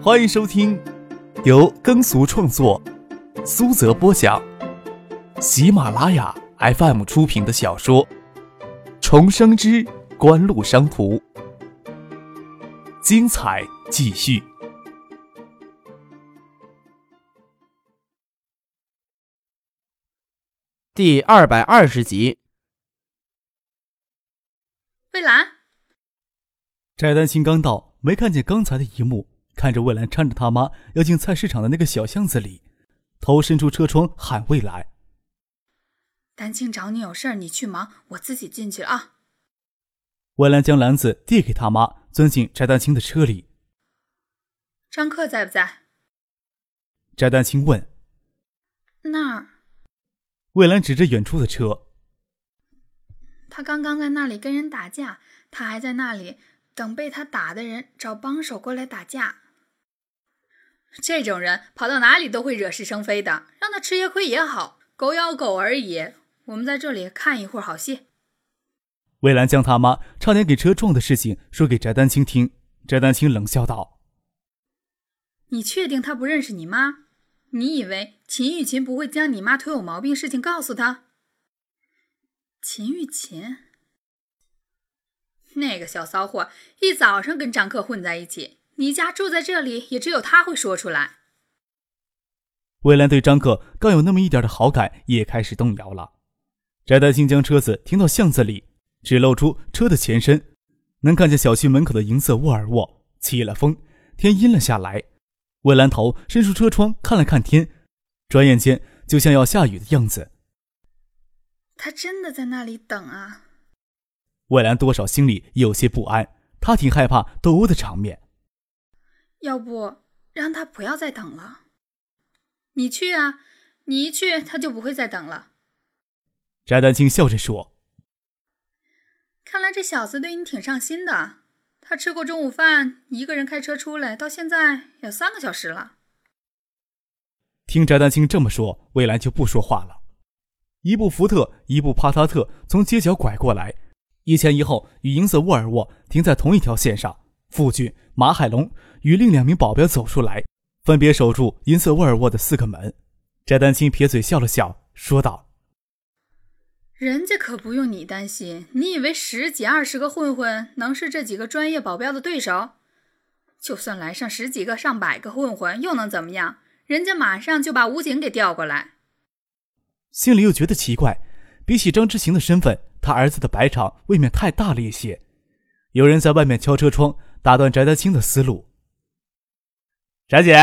欢迎收听由耕俗创作、苏泽播讲、喜马拉雅 FM 出品的小说《重生之官路商途》，精彩继续，第二百二十集。魏兰，翟丹青刚到，没看见刚才的一幕。看着魏兰搀着他妈要进菜市场的那个小巷子里，头伸出车窗喊魏来：“丹青找你有事儿，你去忙，我自己进去了啊。”魏兰将篮子递给他妈，钻进翟丹青的车里。张克在不在？翟丹青问。那儿。魏兰指着远处的车。他刚刚在那里跟人打架，他还在那里等被他打的人找帮手过来打架。这种人跑到哪里都会惹是生非的，让他吃些亏也好，狗咬狗而已。我们在这里看一会儿好戏。魏兰将他妈差点给车撞的事情说给翟丹青听，翟丹青冷笑道：“你确定他不认识你妈？你以为秦玉琴不会将你妈腿有毛病事情告诉他？”秦玉琴，那个小骚货一早上跟张克混在一起。你家住在这里，也只有他会说出来。魏兰对张克刚有那么一点的好感，也开始动摇了。翟丹青将车子停到巷子里，只露出车的前身，能看见小区门口的银色沃尔沃。起了风，天阴了下来。魏兰头伸出车窗看了看天，转眼间就像要下雨的样子。他真的在那里等啊！魏兰多少心里有些不安，她挺害怕斗殴的场面。要不让他不要再等了，你去啊！你一去，他就不会再等了。翟丹青笑着说：“看来这小子对你挺上心的。他吃过中午饭，一个人开车出来，到现在有三个小时了。”听翟丹青这么说，魏兰就不说话了。一部福特，一部帕萨特从街角拐过来，一前一后与银色沃尔沃停在同一条线上。傅俊、马海龙与另两名保镖走出来，分别守住银色沃尔沃的四个门。翟丹青撇嘴笑了笑，说道：“人家可不用你担心。你以为十几二十个混混能是这几个专业保镖的对手？就算来上十几个、上百个混混，又能怎么样？人家马上就把武警给调过来。”心里又觉得奇怪，比起张之行的身份，他儿子的白场未免太大了一些。有人在外面敲车窗。打断翟德清的思路。翟姐，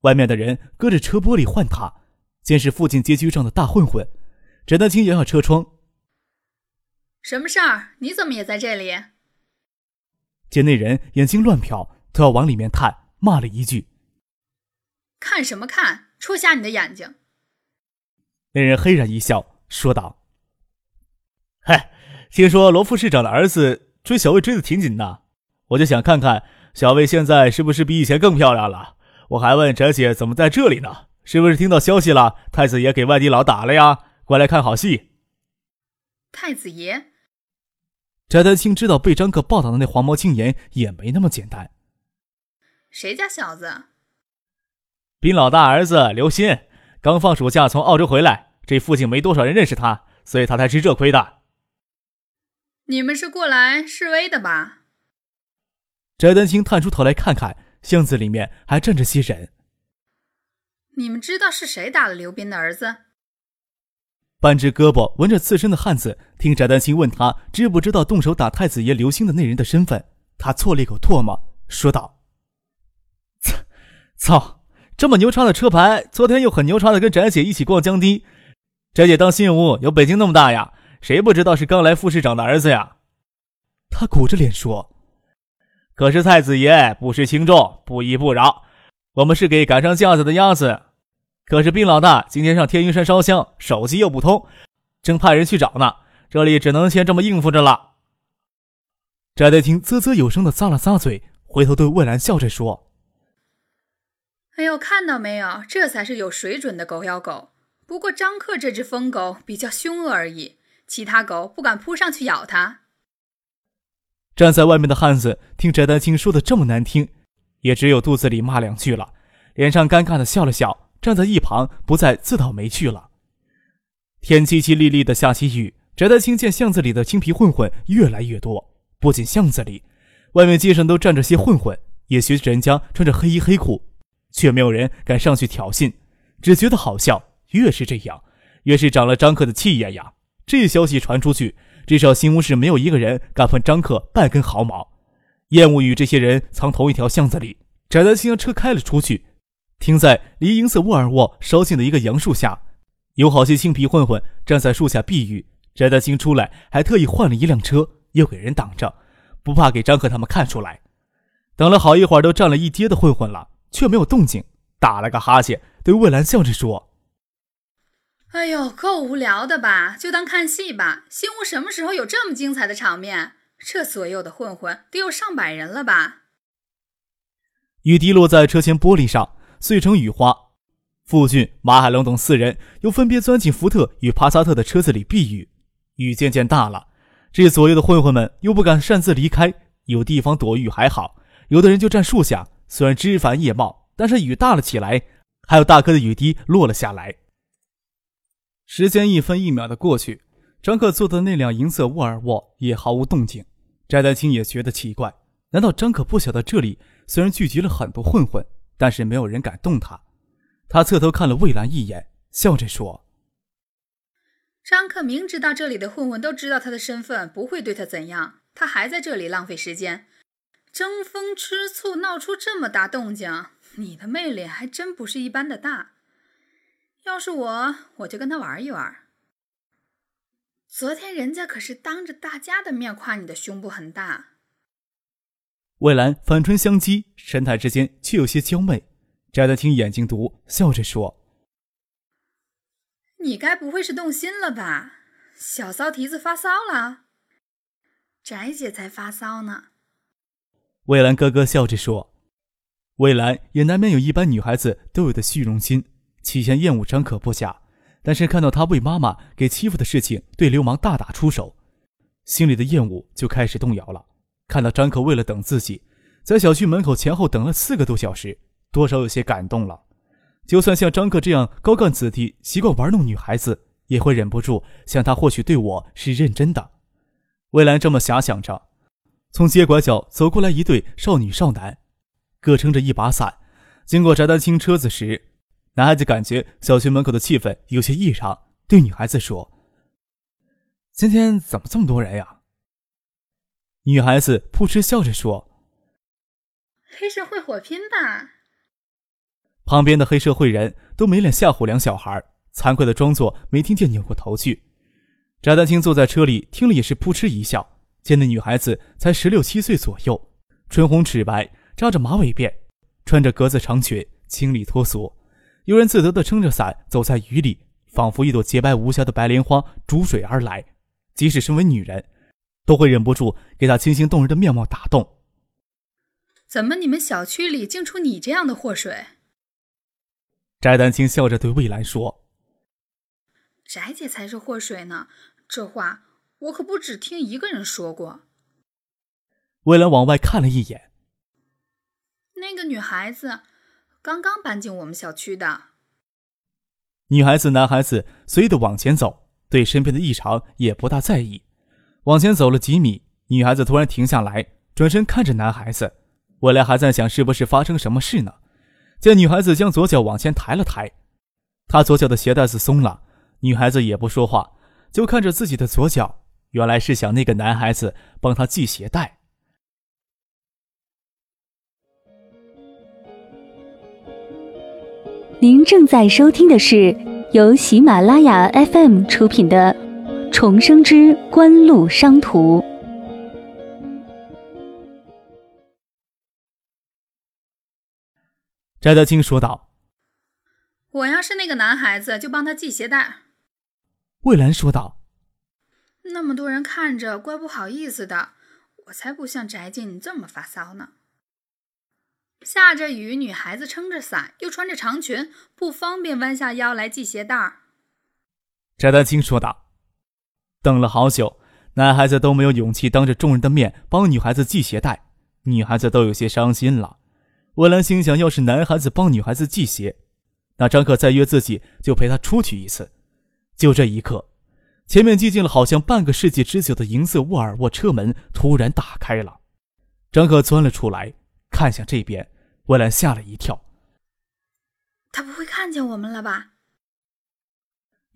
外面的人隔着车玻璃唤他，见是附近街区上的大混混。翟德清摇下车窗：“什么事儿？你怎么也在这里？”见那人眼睛乱瞟，都要往里面探，骂了一句：“看什么看？戳瞎你的眼睛！”那人嘿然一笑，说道：“嗨，听说罗副市长的儿子……”追小魏追的挺紧的，我就想看看小魏现在是不是比以前更漂亮了。我还问翟姐怎么在这里呢？是不是听到消息了？太子爷给外地佬打了呀？过来看好戏。太子爷，翟丹青知道被张克报道的那黄毛青年也没那么简单。谁家小子？兵老大儿子刘鑫，刚放暑假从澳洲回来，这附近没多少人认识他，所以他才吃这亏的。你们是过来示威的吧？翟丹青探出头来看看，巷子里面还站着些人。你们知道是谁打了刘斌的儿子？半只胳膊纹着刺身的汉子听翟丹青问他知不知道动手打太子爷刘星的那人的身份，他啐了一口唾沫，说道：“操，操！这么牛叉的车牌，昨天又很牛叉的跟翟姐一起逛江堤。翟姐当新屋有北京那么大呀？”谁不知道是刚来副市长的儿子呀？他鼓着脸说：“可是太子爷不识轻重，不依不饶。我们是给赶上架子的鸭子。可是病老大今天上天云山烧香，手机又不通，正派人去找呢。这里只能先这么应付着了。”翟德清啧啧有声的咂了咂嘴，回头对魏兰笑着说：“哎呦，看到没有？这才是有水准的狗咬狗。不过张克这只疯狗比较凶恶而已。”其他狗不敢扑上去咬他。站在外面的汉子听翟丹青说的这么难听，也只有肚子里骂两句了，脸上尴尬的笑了笑，站在一旁不再自讨没趣了。天淅淅沥沥的下起雨，翟丹青见巷子里的青皮混混越来越多，不仅巷子里，外面街上都站着些混混，也学着人家穿着黑衣黑裤，却没有人敢上去挑衅，只觉得好笑。越是这样，越是长了张克的气焰呀！这消息传出去，至少新屋市没有一个人敢碰张克半根毫毛。厌恶与这些人藏同一条巷子里，翟丹青将车开了出去，停在离银色沃尔沃稍近的一个杨树下，有好些青皮混混站在树下避雨。翟丹青出来还特意换了一辆车，又给人挡着，不怕给张克他们看出来。等了好一会儿，都站了一街的混混了，却没有动静，打了个哈欠，对魏兰笑着说：“哎呦，够无聊的吧？就当看戏吧。新屋什么时候有这么精彩的场面？”这左右的混混得有上百人了吧？雨滴落在车前玻璃上，碎成雨花。傅俊、马海龙等四人又分别钻进福特与帕萨特的车子里避雨。雨渐渐大了，这左右的混混们又不敢擅自离开，有地方躲雨还好，有的人就站树下。虽然枝繁叶茂，但是雨大了起来，还有大颗的雨滴落了下来。时间一分一秒的过去。张克坐的那辆银色沃尔沃也毫无动静，翟丹青也觉得奇怪，难道张可不晓得这里虽然聚集了很多混混，但是没有人敢动他？他侧头看了魏兰一眼，笑着说：“张克明知道这里的混混都知道他的身份，不会对他怎样，他还在这里浪费时间，争风吃醋，闹出这么大动静，你的魅力还真不是一般的大。要是我，我就跟他玩一玩。”昨天人家可是当着大家的面夸你的胸部很大。魏兰反唇相讥，神态之间却有些娇媚。翟德清眼睛毒，笑着说：“你该不会是动心了吧？小骚蹄子发骚了？翟姐才发骚呢。”魏兰咯咯笑着说：“魏兰也难免有一般女孩子都有的虚荣心，起先厌恶张可不假。”但是看到他为妈妈给欺负的事情对流氓大打出手，心里的厌恶就开始动摇了。看到张可为了等自己，在小区门口前后等了四个多小时，多少有些感动了。就算像张克这样高干子弟，习惯玩弄女孩子，也会忍不住想他或许对我是认真的。魏兰这么遐想着，从街拐角走过来一对少女少男，各撑着一把伞，经过翟丹青车子时。男孩子感觉小区门口的气氛有些异常，对女孩子说：“今天怎么这么多人呀？”女孩子扑哧笑着说：“黑社会火拼吧。”旁边的黑社会人都没脸吓唬两小孩，惭愧的装作没听见，扭过头去。翟丹青坐在车里听了也是扑哧一笑，见那女孩子才十六七岁左右，唇红齿白，扎着马尾辫，穿着格子长裙，清丽脱俗。悠然自得地撑着伞走在雨里，仿佛一朵洁白无瑕的白莲花逐水而来。即使身为女人，都会忍不住给她清新动人的面貌打动。怎么，你们小区里竟出你这样的祸水？翟丹青笑着对魏兰说：“翟姐才是祸水呢，这话我可不只听一个人说过。”魏兰往外看了一眼，那个女孩子。刚刚搬进我们小区的女孩子、男孩子随意的往前走，对身边的异常也不大在意。往前走了几米，女孩子突然停下来，转身看着男孩子。未来还在想是不是发生什么事呢？见女孩子将左脚往前抬了抬，她左脚的鞋带子松了。女孩子也不说话，就看着自己的左脚。原来是想那个男孩子帮她系鞋带。您正在收听的是由喜马拉雅 FM 出品的《重生之官路商途》。翟德清说道：“我要是那个男孩子，就帮他系鞋带。”魏兰说道：“那么多人看着，怪不好意思的。我才不像翟静你这么发骚呢。”下着雨，女孩子撑着伞，又穿着长裙，不方便弯下腰来系鞋带儿。翟丹青说道：“等了好久，男孩子都没有勇气当着众人的面帮女孩子系鞋带，女孩子都有些伤心了。魏兰心想，要是男孩子帮女孩子系鞋，那张可再约自己就陪他出去一次。就这一刻，前面寂静了好像半个世纪之久的银色沃尔沃车门突然打开了，张可钻了出来，看向这边。魏兰吓了一跳，他不会看见我们了吧？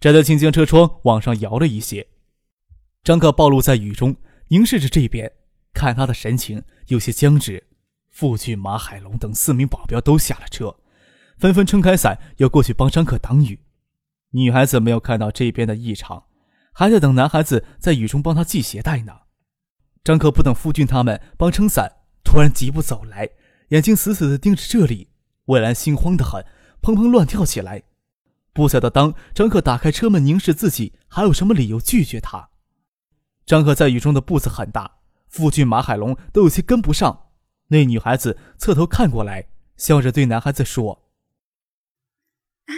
翟德清将车窗往上摇了一些，张克暴露在雨中，凝视着这边，看他的神情有些僵直。傅俊、马海龙等四名保镖都下了车，纷纷撑开伞要过去帮张克挡雨。女孩子没有看到这边的异常，还在等男孩子在雨中帮她系鞋带呢。张克不等傅俊他们帮撑伞，突然疾步走来，眼睛死死地盯着这里。魏兰心慌得很，砰砰乱跳起来，不晓得当张克打开车门凝视自己，还有什么理由拒绝他。张克在雨中的步子很大，傅俊、马海龙都有些跟不上。那女孩子侧头看过来，笑着对男孩子说。那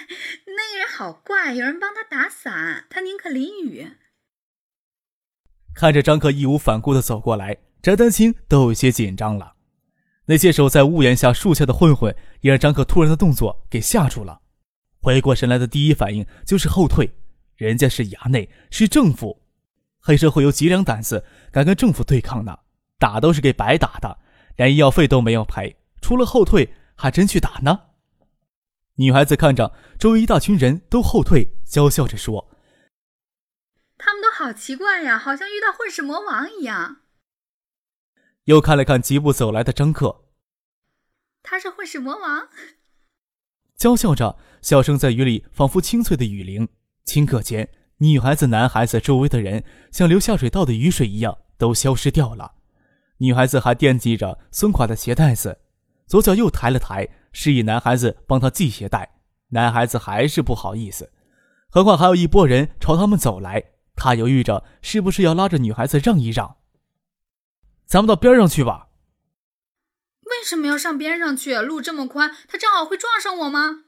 个人好怪，有人帮他打伞，他宁可淋雨。看着张克义无反顾的走过来，翟丹青都有些紧张了。那些守在屋檐下树下的混混也让张克突然的动作给吓住了。回过神来的第一反应就是后退，人家是衙内，是政府，黑社会有几两胆子敢跟政府对抗呢？打都是给白打的，连医药费都没有赔，除了后退，还真去打呢？女孩子看着周围一大群人都后退，娇笑着说：“他们都好奇怪呀，好像遇到混世魔王一样。”又看了看疾步走来的张克，他是混世魔王。娇笑着，笑声在雨里仿佛清脆的雨铃。顷刻间，女孩子、男孩子周围的人像流下水道的雨水一样都消失掉了。女孩子还惦记着松垮的鞋带子，左脚又抬了抬。示意男孩子帮她系鞋带，男孩子还是不好意思。何况还有一拨人朝他们走来，他犹豫着是不是要拉着女孩子让一让。咱们到边上去吧。为什么要上边上去？路这么宽，他正好会撞上我吗？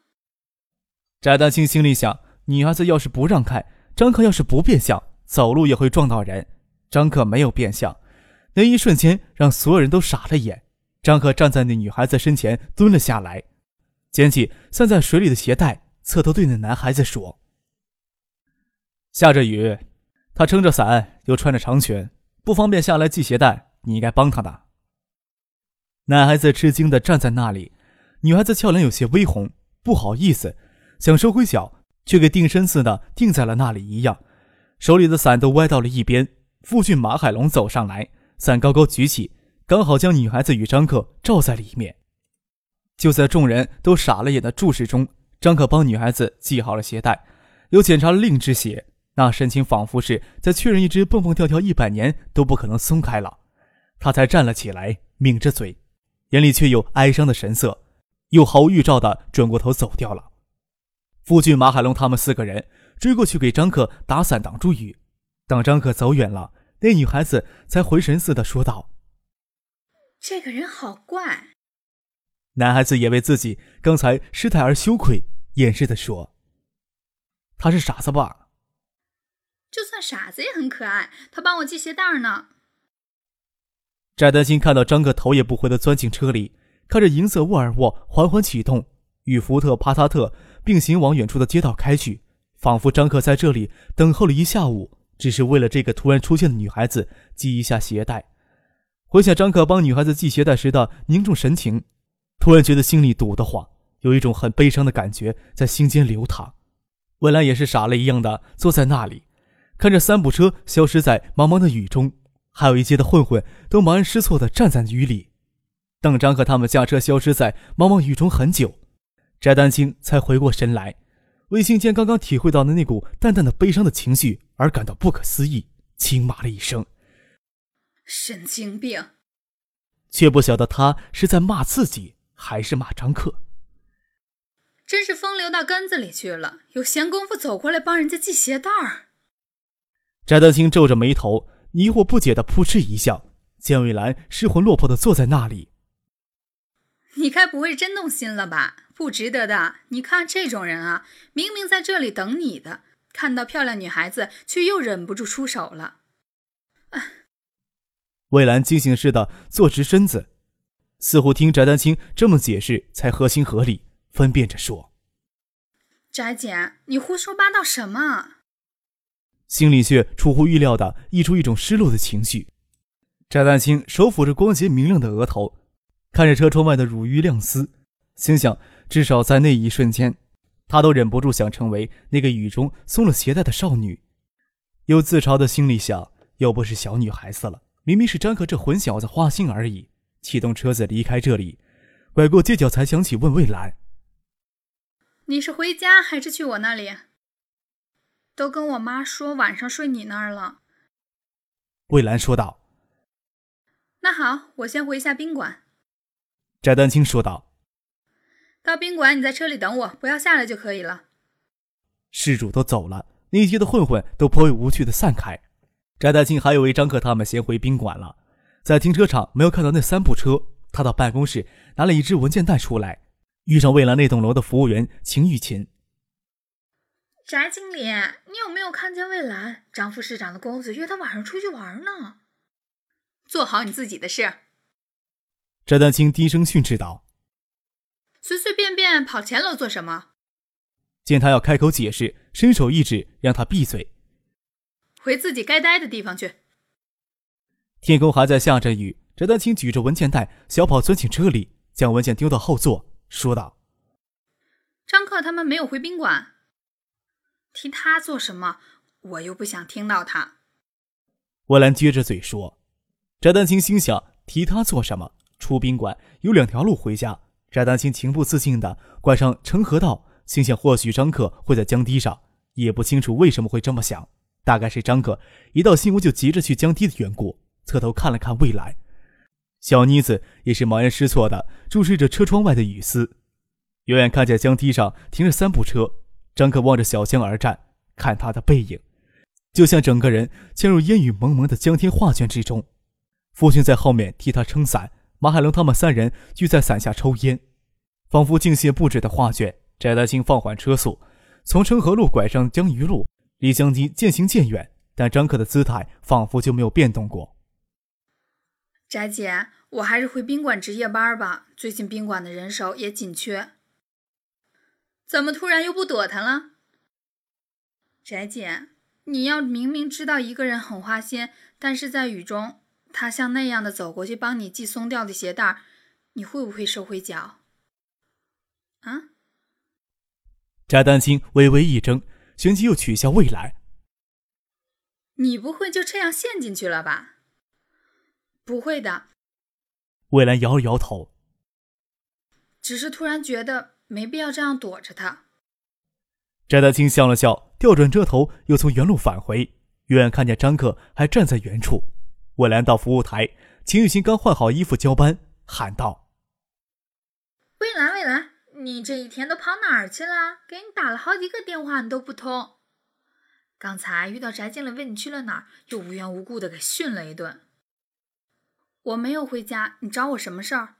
翟丹青心里想：女孩子要是不让开，张克要是不变相，走路也会撞到人。张克没有变相，那一瞬间让所有人都傻了眼。张克站在那女孩子身前，蹲了下来，捡起散在水里的鞋带，侧头对那男孩子说：“下着雨，他撑着伞，又穿着长裙，不方便下来系鞋带，你应该帮他的。”男孩子吃惊的站在那里，女孩子俏脸有些微红，不好意思，想收回脚，却给定身似的定在了那里一样，手里的伞都歪到了一边。父亲、马海龙走上来，伞高高举起。刚好将女孩子与张克罩在里面。就在众人都傻了眼的注视中，张克帮女孩子系好了鞋带，又检查了另一只鞋，那神情仿佛是在确认一只蹦蹦跳跳一百年都不可能松开了。他才站了起来，抿着嘴，眼里却有哀伤的神色，又毫无预兆的转过头走掉了。夫君、马海龙他们四个人追过去给张克打伞挡住雨。等张克走远了，那女孩子才回神似的说道。这个人好怪。男孩子也为自己刚才失态而羞愧，掩饰的说：“他是傻子吧？”就算傻子也很可爱。他帮我系鞋带呢。翟丹青看到张克头也不回的钻进车里，看着银色沃尔沃缓缓启动，与福特帕萨特并行往远处的街道开去，仿佛张克在这里等候了一下午，只是为了这个突然出现的女孩子系一下鞋带。回想张克帮女孩子系鞋带时的凝重神情，突然觉得心里堵得慌，有一种很悲伤的感觉在心间流淌。魏兰也是傻了一样的坐在那里，看着三部车消失在茫茫的雨中，还有一街的混混都茫然失措的站在雨里，邓章和他们驾车消失在茫茫雨中很久，翟丹青才回过神来，为心间刚刚体会到的那股淡淡的悲伤的情绪而感到不可思议，轻骂了一声。神经病，却不晓得他是在骂自己还是骂张克。真是风流到根子里去了，有闲工夫走过来帮人家系鞋带儿。翟丹青皱着眉头，疑惑不解的扑哧一笑。江玉兰失魂落魄的坐在那里。你该不会真动心了吧？不值得的。你看这种人啊，明明在这里等你的，看到漂亮女孩子却又忍不住出手了。魏兰惊醒似的坐直身子，似乎听翟丹青这么解释才合情合理，分辨着说：“翟姐，你胡说八道什么？”心里却出乎意料的溢出一种失落的情绪。翟丹青手抚着光洁明亮的额头，看着车窗外的乳晕亮丝，心想：至少在那一瞬间，他都忍不住想成为那个雨中松了鞋带的少女。又自嘲的心里想：又不是小女孩子了，明明是张克这混小子花心而已。启动车子离开这里，拐过街角才想起问魏兰：“你是回家还是去我那里？”都跟我妈说晚上睡你那儿了。魏兰说道：“那好，我先回一下宾馆。”翟丹青说道：“到宾馆你在车里等我，不要下来就可以了。”事主都走了，那街的混混都颇为无趣的散开。翟丹青还以为张克他们先回宾馆了。在停车场没有看到那三部车，他到办公室拿了一只文件袋出来，遇上蔚蓝那栋楼的服务员秦玉琴。翟经理，你有没有看见魏兰？张副市长的公子约他晚上出去玩呢。做好你自己的事。翟丹青低声训斥道：“随随便便跑前楼做什么？”见他要开口解释，伸手一指，让他闭嘴。回自己该待的地方去。天空还在下着雨，翟丹青举着文件袋，小跑钻进车里，将文件丢到后座，说道：“张克他们没有回宾馆，提他做什么？我又不想听到他。”魏兰撅着嘴说。翟丹青心想：提他做什么？出宾馆有两条路回家。翟丹青情不自禁地拐上成河道，心想：或许张克会在江堤上，也不清楚为什么会这么想，大概是张克一到新屋就急着去江堤的缘故。侧头看了看未来，小妮子也是茫然失措的注视着车窗外的雨丝。远远看见江堤上停着三部车，张克望着小江而站，看他的背影，就像整个人陷入烟雨蒙蒙的江天画卷之中。父亲在后面替他撑伞，马海龙他们三人聚在伞下抽烟，仿佛敬谢不止的画卷。翟丹青放缓车速，从成河路拐上江鱼路，离江堤渐行渐远，但张克的姿态仿佛就没有变动过。翟姐，我还是回宾馆值夜班吧。最近宾馆的人手也紧缺。怎么突然又不躲他了？翟姐，你要明明知道一个人很花心，但是在雨中，他像那样的走过去帮你系松掉的鞋带，你会不会收回脚？啊？翟丹青微微一怔，旋即又取笑未来。你不会就这样陷进去了吧？不会的，魏兰摇了摇头，只是突然觉得没必要这样躲着他。翟大清笑了笑，调转车头，又从原路返回，远远看见张克还站在原处。魏兰到服务台，秦雨欣刚换好衣服交班，喊道：“魏兰，魏兰，你这一天都跑哪儿去了？给你打了好几个电话，你都不通。刚才遇到翟经理问你去了哪儿，又无缘无故的给训了一顿。”我没有回家，你找我什么事儿？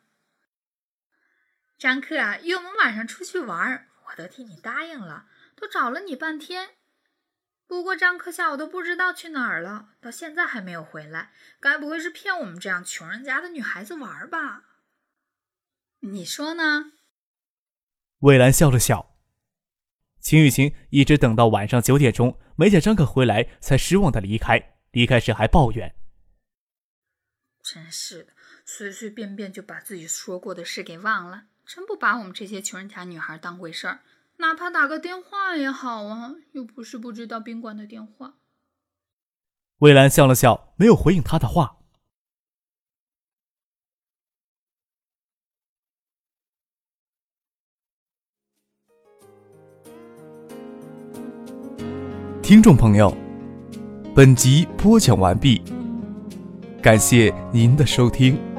张克啊约我们晚上出去玩，我都替你答应了，都找了你半天。不过张克下午都不知道去哪儿了，到现在还没有回来，该不会是骗我们这样穷人家的女孩子玩吧？你说呢？魏兰笑了笑。秦雨晴一直等到晚上九点钟，没见张克回来，才失望的离开。离开时还抱怨。真是的，随随便便就把自己说过的事给忘了，真不把我们这些穷人家女孩当回事儿。哪怕打个电话也好啊，又不是不知道宾馆的电话。魏兰笑了笑，没有回应他的话。听众朋友，本集播讲完毕。感谢您的收听。